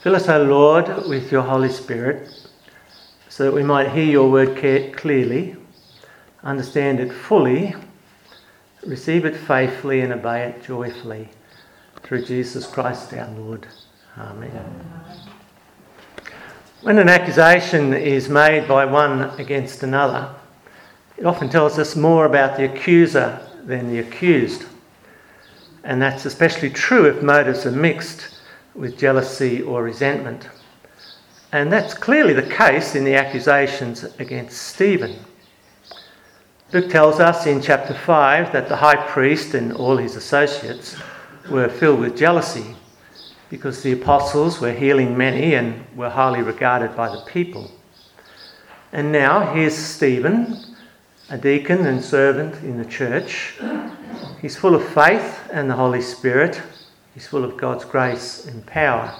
Fill us, O Lord, with your Holy Spirit, so that we might hear your word clearly, understand it fully, receive it faithfully, and obey it joyfully. Through Jesus Christ our Lord. Amen. When an accusation is made by one against another, it often tells us more about the accuser than the accused. And that's especially true if motives are mixed with jealousy or resentment. And that's clearly the case in the accusations against Stephen. Luke tells us in chapter 5 that the high priest and all his associates were filled with jealousy because the apostles were healing many and were highly regarded by the people. And now here's Stephen, a deacon and servant in the church. He's full of faith and the Holy Spirit He's full of God's grace and power.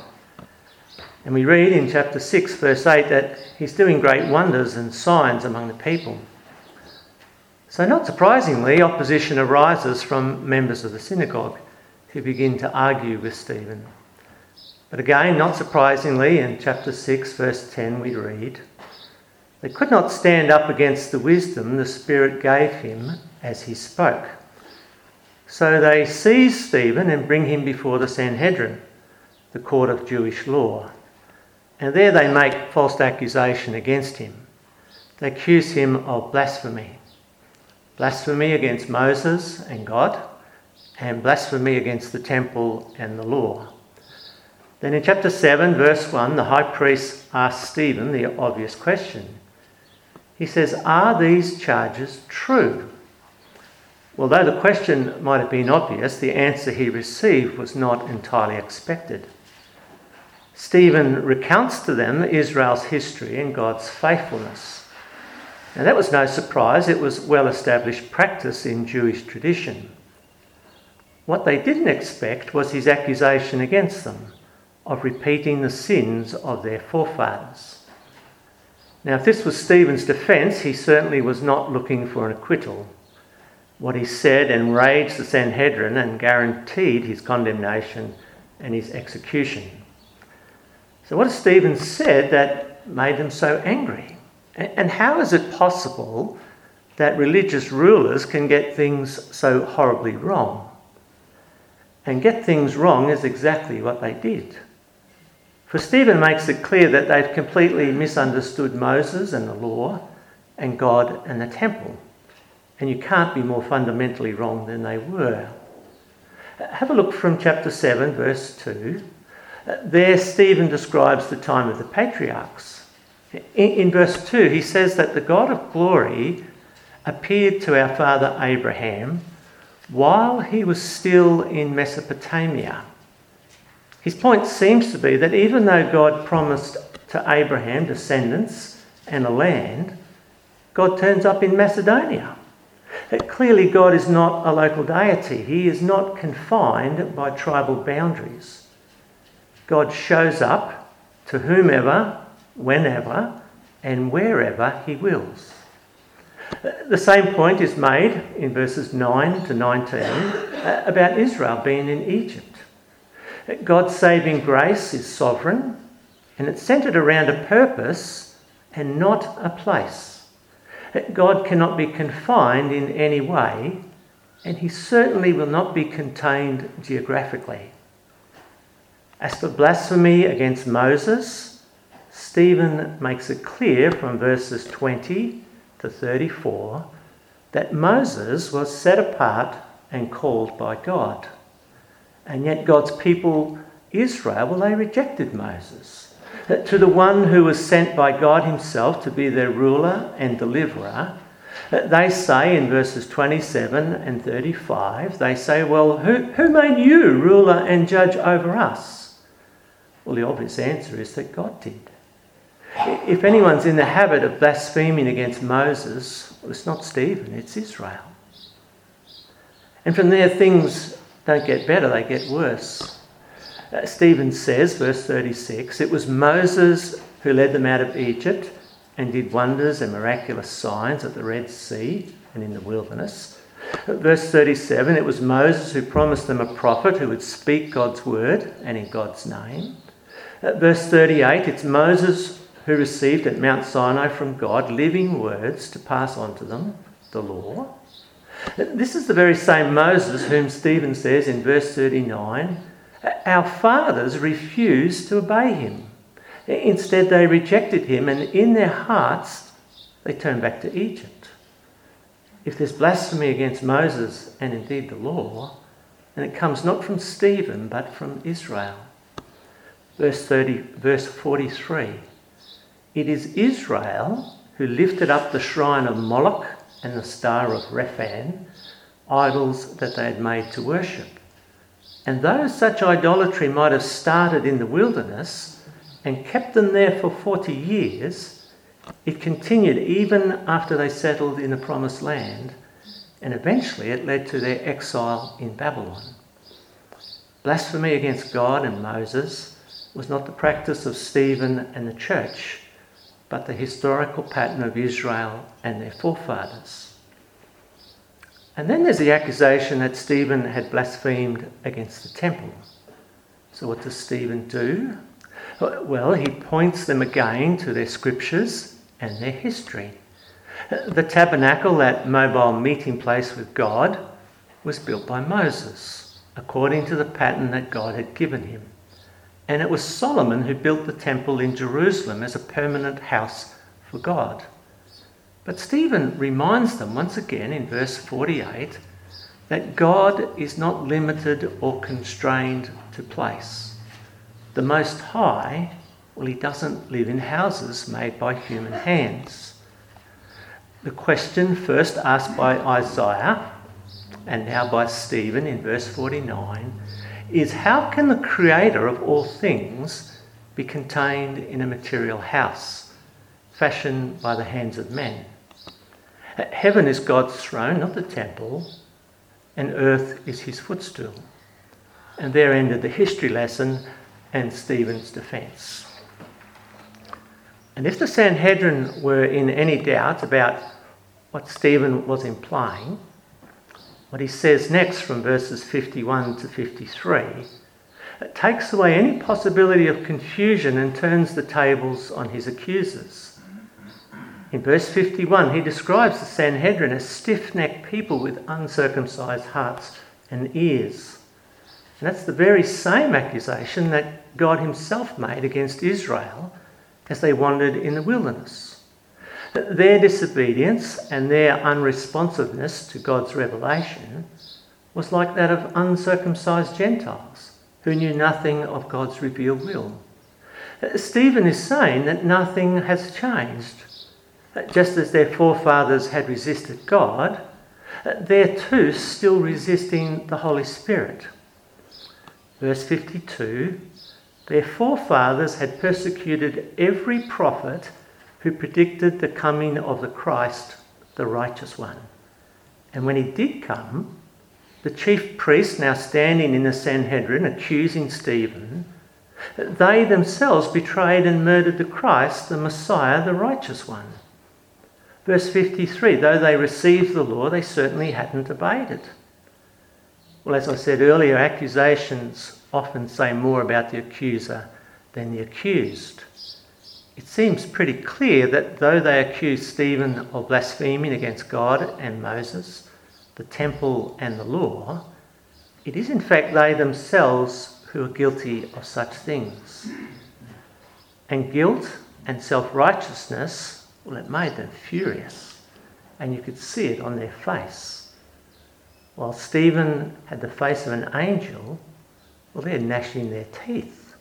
And we read in chapter 6, verse 8, that he's doing great wonders and signs among the people. So, not surprisingly, opposition arises from members of the synagogue who begin to argue with Stephen. But again, not surprisingly, in chapter 6, verse 10, we read, They could not stand up against the wisdom the Spirit gave him as he spoke. So they seize Stephen and bring him before the Sanhedrin, the court of Jewish law. And there they make false accusation against him. They accuse him of blasphemy blasphemy against Moses and God, and blasphemy against the temple and the law. Then in chapter 7, verse 1, the high priest asks Stephen the obvious question. He says, Are these charges true? Although the question might have been obvious, the answer he received was not entirely expected. Stephen recounts to them Israel's history and God's faithfulness. Now, that was no surprise, it was well established practice in Jewish tradition. What they didn't expect was his accusation against them of repeating the sins of their forefathers. Now, if this was Stephen's defence, he certainly was not looking for an acquittal. What he said enraged the Sanhedrin and guaranteed his condemnation and his execution. So, what has Stephen said that made them so angry? And how is it possible that religious rulers can get things so horribly wrong? And get things wrong is exactly what they did. For Stephen makes it clear that they've completely misunderstood Moses and the law, and God and the temple. And you can't be more fundamentally wrong than they were. Have a look from chapter 7, verse 2. Uh, there, Stephen describes the time of the patriarchs. In, in verse 2, he says that the God of glory appeared to our father Abraham while he was still in Mesopotamia. His point seems to be that even though God promised to Abraham descendants and a land, God turns up in Macedonia. That clearly God is not a local deity. He is not confined by tribal boundaries. God shows up to whomever, whenever, and wherever He wills. The same point is made in verses 9 to 19 uh, about Israel being in Egypt. God's saving grace is sovereign and it's centered around a purpose and not a place. God cannot be confined in any way, and he certainly will not be contained geographically. As for blasphemy against Moses, Stephen makes it clear from verses 20 to 34 that Moses was set apart and called by God. And yet God's people, Israel, well, they rejected Moses to the one who was sent by God Himself to be their ruler and deliverer, they say in verses 27 and 35, they say, Well, who, who made you ruler and judge over us? Well, the obvious answer is that God did. If anyone's in the habit of blaspheming against Moses, well, it's not Stephen, it's Israel. And from there, things don't get better, they get worse. Uh, Stephen says, verse 36, it was Moses who led them out of Egypt and did wonders and miraculous signs at the Red Sea and in the wilderness. Uh, verse 37, it was Moses who promised them a prophet who would speak God's word and in God's name. At verse 38, it's Moses who received at Mount Sinai from God living words to pass on to them, the law. Uh, this is the very same Moses whom Stephen says in verse 39 our fathers refused to obey him. Instead, they rejected him, and in their hearts, they turned back to Egypt. If there's blasphemy against Moses and indeed the law, then it comes not from Stephen, but from Israel. Verse, 30, verse 43 It is Israel who lifted up the shrine of Moloch and the star of Rephan, idols that they had made to worship. And though such idolatry might have started in the wilderness and kept them there for 40 years, it continued even after they settled in the promised land, and eventually it led to their exile in Babylon. Blasphemy against God and Moses was not the practice of Stephen and the church, but the historical pattern of Israel and their forefathers. And then there's the accusation that Stephen had blasphemed against the temple. So, what does Stephen do? Well, he points them again to their scriptures and their history. The tabernacle, that mobile meeting place with God, was built by Moses, according to the pattern that God had given him. And it was Solomon who built the temple in Jerusalem as a permanent house for God. But Stephen reminds them once again in verse 48 that God is not limited or constrained to place. The Most High, well, He doesn't live in houses made by human hands. The question first asked by Isaiah and now by Stephen in verse 49 is how can the Creator of all things be contained in a material house fashioned by the hands of men? Heaven is God's throne, not the temple, and earth is his footstool. And there ended the history lesson and Stephen's defence. And if the Sanhedrin were in any doubt about what Stephen was implying, what he says next from verses 51 to 53 it takes away any possibility of confusion and turns the tables on his accusers. In verse 51, he describes the Sanhedrin as stiff necked people with uncircumcised hearts and ears. And that's the very same accusation that God himself made against Israel as they wandered in the wilderness. Their disobedience and their unresponsiveness to God's revelation was like that of uncircumcised Gentiles who knew nothing of God's revealed will. Stephen is saying that nothing has changed just as their forefathers had resisted God, uh, they're too still resisting the Holy Spirit. Verse 52 Their forefathers had persecuted every prophet who predicted the coming of the Christ, the righteous one. And when he did come, the chief priests, now standing in the Sanhedrin accusing Stephen, they themselves betrayed and murdered the Christ, the Messiah, the righteous one. Verse 53 though they received the law, they certainly hadn't obeyed it. Well, as I said earlier, accusations often say more about the accuser than the accused. It seems pretty clear that though they accused Stephen of blaspheming against God and Moses, the temple and the law, it is in fact they themselves who are guilty of such things. And guilt and self righteousness well, it made them furious, and you could see it on their face. While Stephen had the face of an angel, well, they're gnashing their teeth.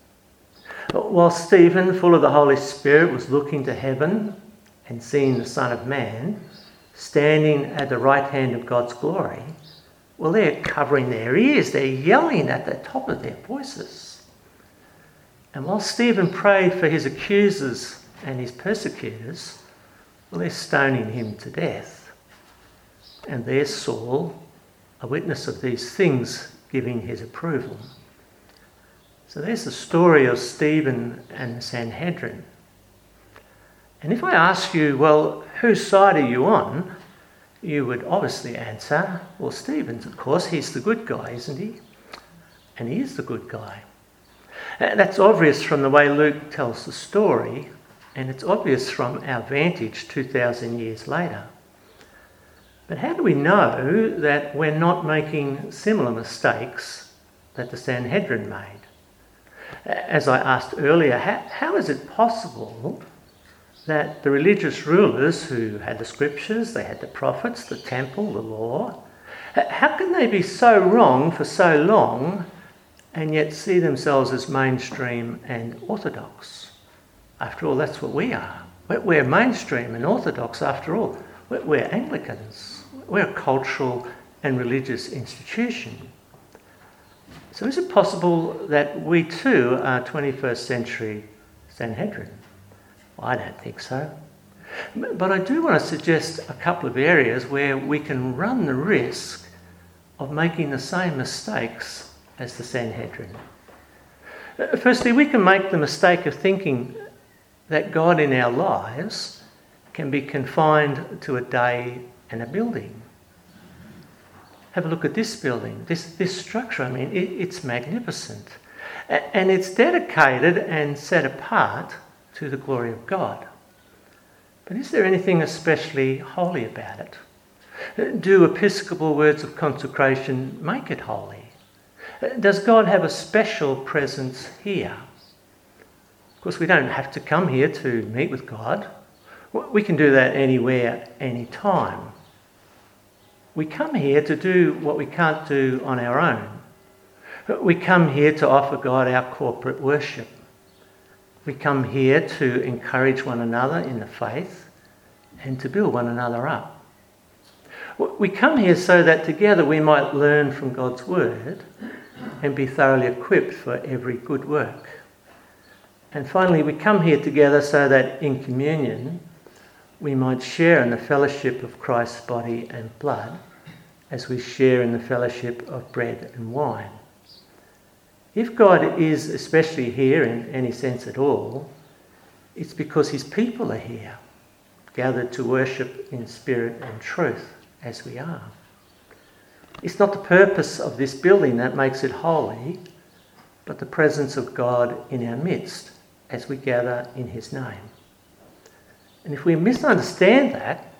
While Stephen, full of the Holy Spirit, was looking to heaven and seeing the Son of Man standing at the right hand of God's glory, well, they're covering their ears, they're yelling at the top of their voices. And while Stephen prayed for his accusers and his persecutors, well, they're stoning him to death. And there's Saul, a witness of these things, giving his approval. So there's the story of Stephen and the Sanhedrin. And if I ask you, well, whose side are you on? You would obviously answer, well, Stephen's, of course. He's the good guy, isn't he? And he is the good guy. Uh, that's obvious from the way Luke tells the story, and it's obvious from our vantage 2,000 years later. But how do we know that we're not making similar mistakes that the Sanhedrin made? As I asked earlier, how, how is it possible that the religious rulers who had the scriptures, they had the prophets, the temple, the law, how can they be so wrong for so long and yet see themselves as mainstream and orthodox? After all, that's what we are. We're mainstream and orthodox after all. We're Anglicans. We're a cultural and religious institution. So, is it possible that we too are 21st century Sanhedrin? Well, I don't think so. But I do want to suggest a couple of areas where we can run the risk of making the same mistakes as the Sanhedrin. Uh, firstly, we can make the mistake of thinking that God in our lives can be confined to a day and a building. Have a look at this building, this, this structure. I mean, it, it's magnificent. And it's dedicated and set apart to the glory of God. But is there anything especially holy about it? Do episcopal words of consecration make it holy? Does God have a special presence here? Course, we don't have to come here to meet with God. We can do that anywhere, anytime. We come here to do what we can't do on our own. We come here to offer God our corporate worship. We come here to encourage one another in the faith and to build one another up. We come here so that together we might learn from God's word and be thoroughly equipped for every good work. And finally, we come here together so that in communion we might share in the fellowship of Christ's body and blood as we share in the fellowship of bread and wine. If God is especially here in any sense at all, it's because his people are here, gathered to worship in spirit and truth as we are. It's not the purpose of this building that makes it holy, but the presence of God in our midst as we gather in his name. And if we misunderstand that,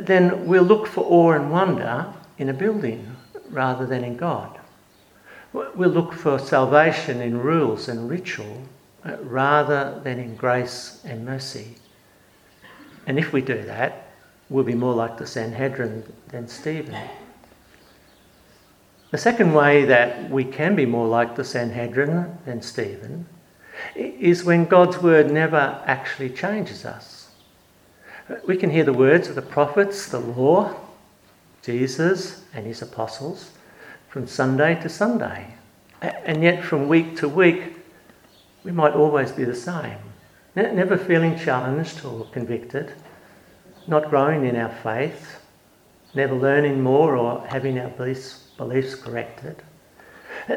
then we'll look for awe and wonder in a building rather than in God. We'll look for salvation in rules and ritual uh, rather than in grace and mercy. And if we do that, we'll be more like the Sanhedrin than Stephen. The second way that we can be more like the Sanhedrin than Stephen is when God's word never actually changes us. We can hear the words of the prophets, the law, Jesus and his apostles, from Sunday to Sunday. And yet, from week to week, we might always be the same. Never feeling challenged or convicted, not growing in our faith, never learning more or having our beliefs, corrected,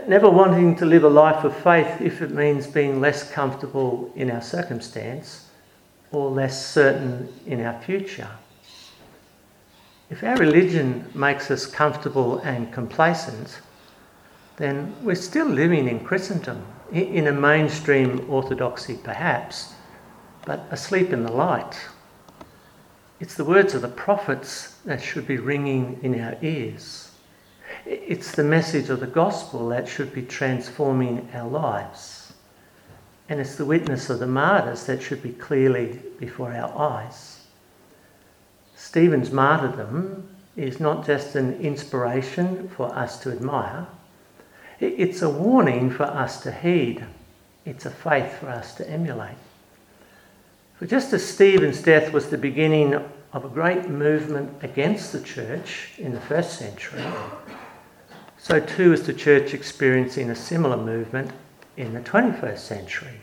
never wanting to live a life of faith if it means being less comfortable in our circumstance or less certain in our future. If our religion makes us comfortable and complacent, then we're still living in Christendom, in a mainstream orthodoxy perhaps, but asleep in the light. It's the words of the prophets that should be ringing in our ears. It's the message of the gospel that should be transforming our lives. And it's the witness of the martyrs that should be clearly before our eyes. Stephen's martyrdom is not just an inspiration for us to admire, it's a warning for us to heed. It's a faith for us to emulate. For just as Stephen's death was the beginning of a great movement against the church in the first century, so too is the church experiencing a similar movement in the 21st century.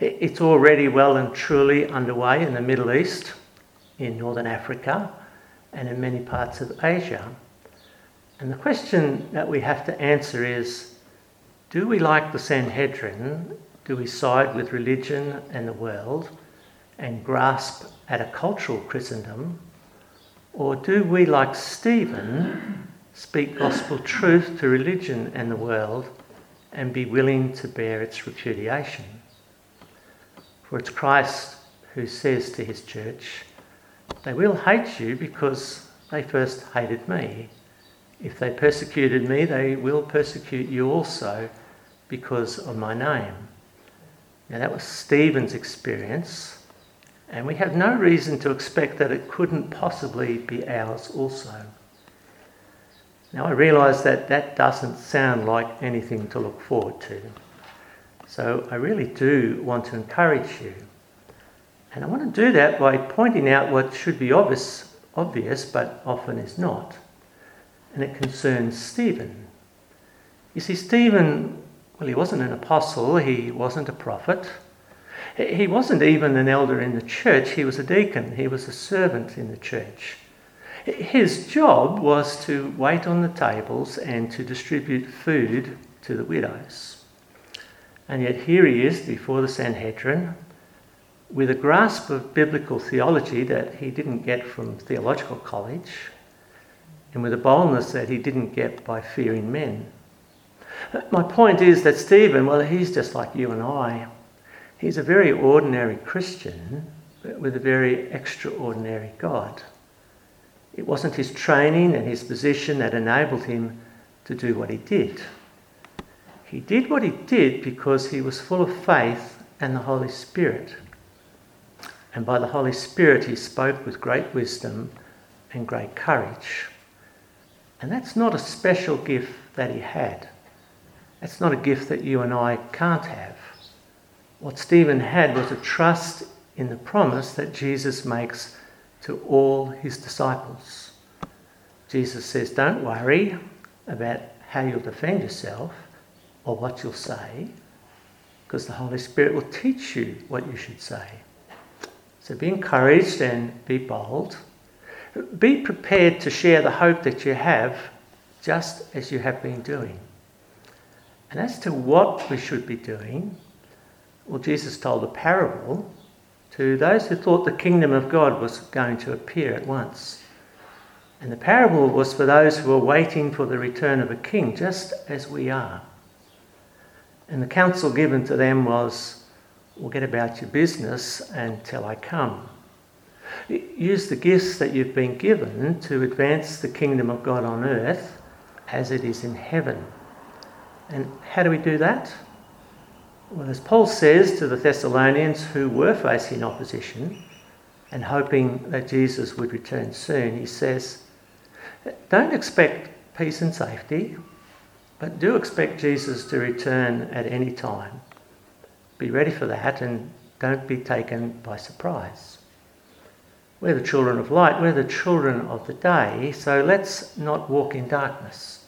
It's already well and truly underway in the Middle East in northern Africa and in many parts of Asia. And the question that we have to answer is do we, like the Sanhedrin, do we side with religion and the world and grasp at a cultural Christendom? Or do we, like Stephen, speak gospel truth to religion and the world and be willing to bear its repudiation. For it's Christ who says to his church, They will hate you because they first hated me. If they persecuted me, they will persecute you also because of my name. Now, that was Stephen's experience, and we have no reason to expect that it couldn't possibly be ours also. Now, I realise that that doesn't sound like anything to look forward to. So, I really do want to encourage you. And I want to do that by pointing out what should be obvious, obvious but often is not. And it concerns Stephen. You see, Stephen, well, he wasn't an apostle, he wasn't a prophet, he wasn't even an elder in the church, he was a deacon, he was a servant in the church. His job was to wait on the tables and to distribute food to the widows. And yet here he is before the Sanhedrin with a grasp of biblical theology that he didn't get from theological college and with a boldness that he didn't get by fearing men. My point is that Stephen, well, he's just like you and I. He's a very ordinary Christian with a very extraordinary God. It wasn't his training and his position that enabled him to do what he did. He did what he did because he was full of faith and the Holy Spirit. And by the Holy Spirit, he spoke with great wisdom and great courage. And that's not a special gift that he had. That's not a gift that you and I can't have. What Stephen had was a trust in the promise that Jesus makes to all his disciples. Jesus says, Don't worry about how you'll defend yourself or what you'll say, because the Holy Spirit will teach you what you should say. So be encouraged and be bold. Be prepared to share the hope that you have, just as you have been doing. And as to what we should be doing, well, Jesus told a parable to those who thought the kingdom of God was going to appear at once. And the parable was for those who were waiting for the return of a king, just as we are. And the counsel given to them was, Well, get about your business until I come. Use the gifts that you've been given to advance the kingdom of God on earth as it is in heaven. And how do we do that? Well, as Paul says to the Thessalonians who were facing opposition and hoping that Jesus would return soon, he says, Don't expect peace and safety, but do expect Jesus to return at any time. Be ready for that and don't be taken by surprise. We're the children of light, we're the children of the day, so let's not walk in darkness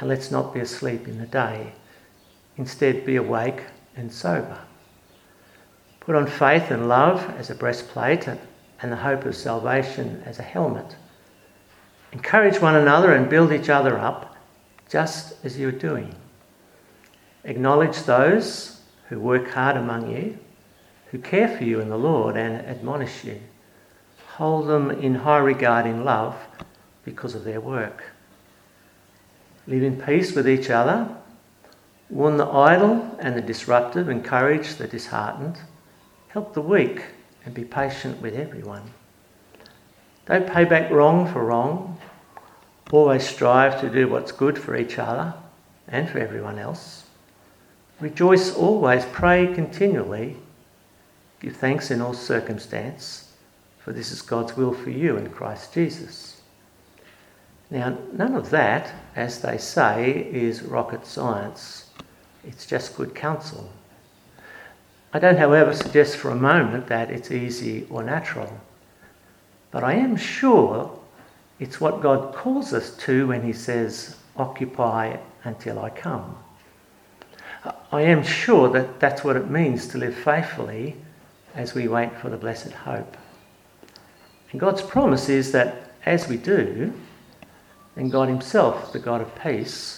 and let's not be asleep in the day. Instead, be awake and sober. Put on faith and love as a breastplate and the hope of salvation as a helmet. Encourage one another and build each other up, just as you're doing. Acknowledge those who work hard among you, who care for you in the Lord and admonish you. Hold them in high regard in love because of their work. Live in peace with each other warn the idle and the disruptive, encourage the disheartened, help the weak, and be patient with everyone. Don't pay back wrong for wrong. Always strive to do what's good for each other and for everyone else. Rejoice always, pray continually, give thanks in all circumstance, for this is God's will for you in Christ Jesus. Now, none of that, as they say, is rocket science. It's just good counsel. I don't, however, suggest for a moment that it's easy or natural. But I am sure it's what God calls us to when He says, Occupy until I come. I am sure that that's what it means to live faithfully as we wait for the blessed hope. And God's promise is that as we do, then God Himself, the God of peace,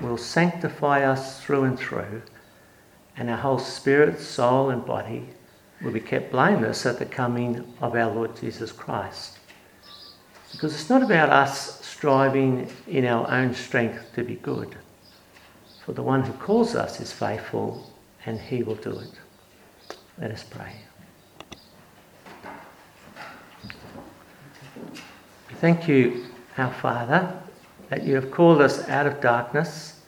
will sanctify us through and through, and our whole spirit, soul, and body will be kept blameless at the coming of our Lord Jesus Christ. Because it's not about us striving in our own strength to be good. For the one who calls us is faithful, and he will do it. Let us pray. Thank you, our Father, that you have called us out of darkness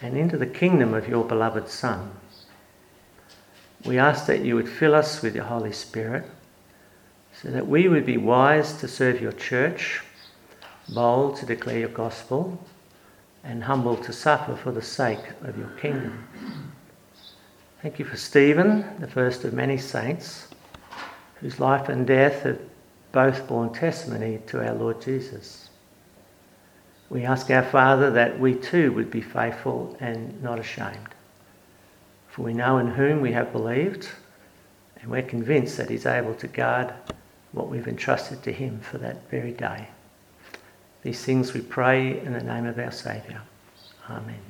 and into the kingdom of your beloved Son. We ask that you would fill us with your Holy Spirit so that we would be wise to serve your church, bold to declare your gospel, and humble to suffer for the sake of your kingdom. Thank you for Stephen, the first of many saints, whose life and death have both borne testimony to our Lord Jesus. We ask our Father that we too would be faithful and not ashamed. For we know in whom we have believed, and we're convinced that He's able to guard what we've entrusted to Him for that very day. These things we pray in the name of our Saviour. Amen.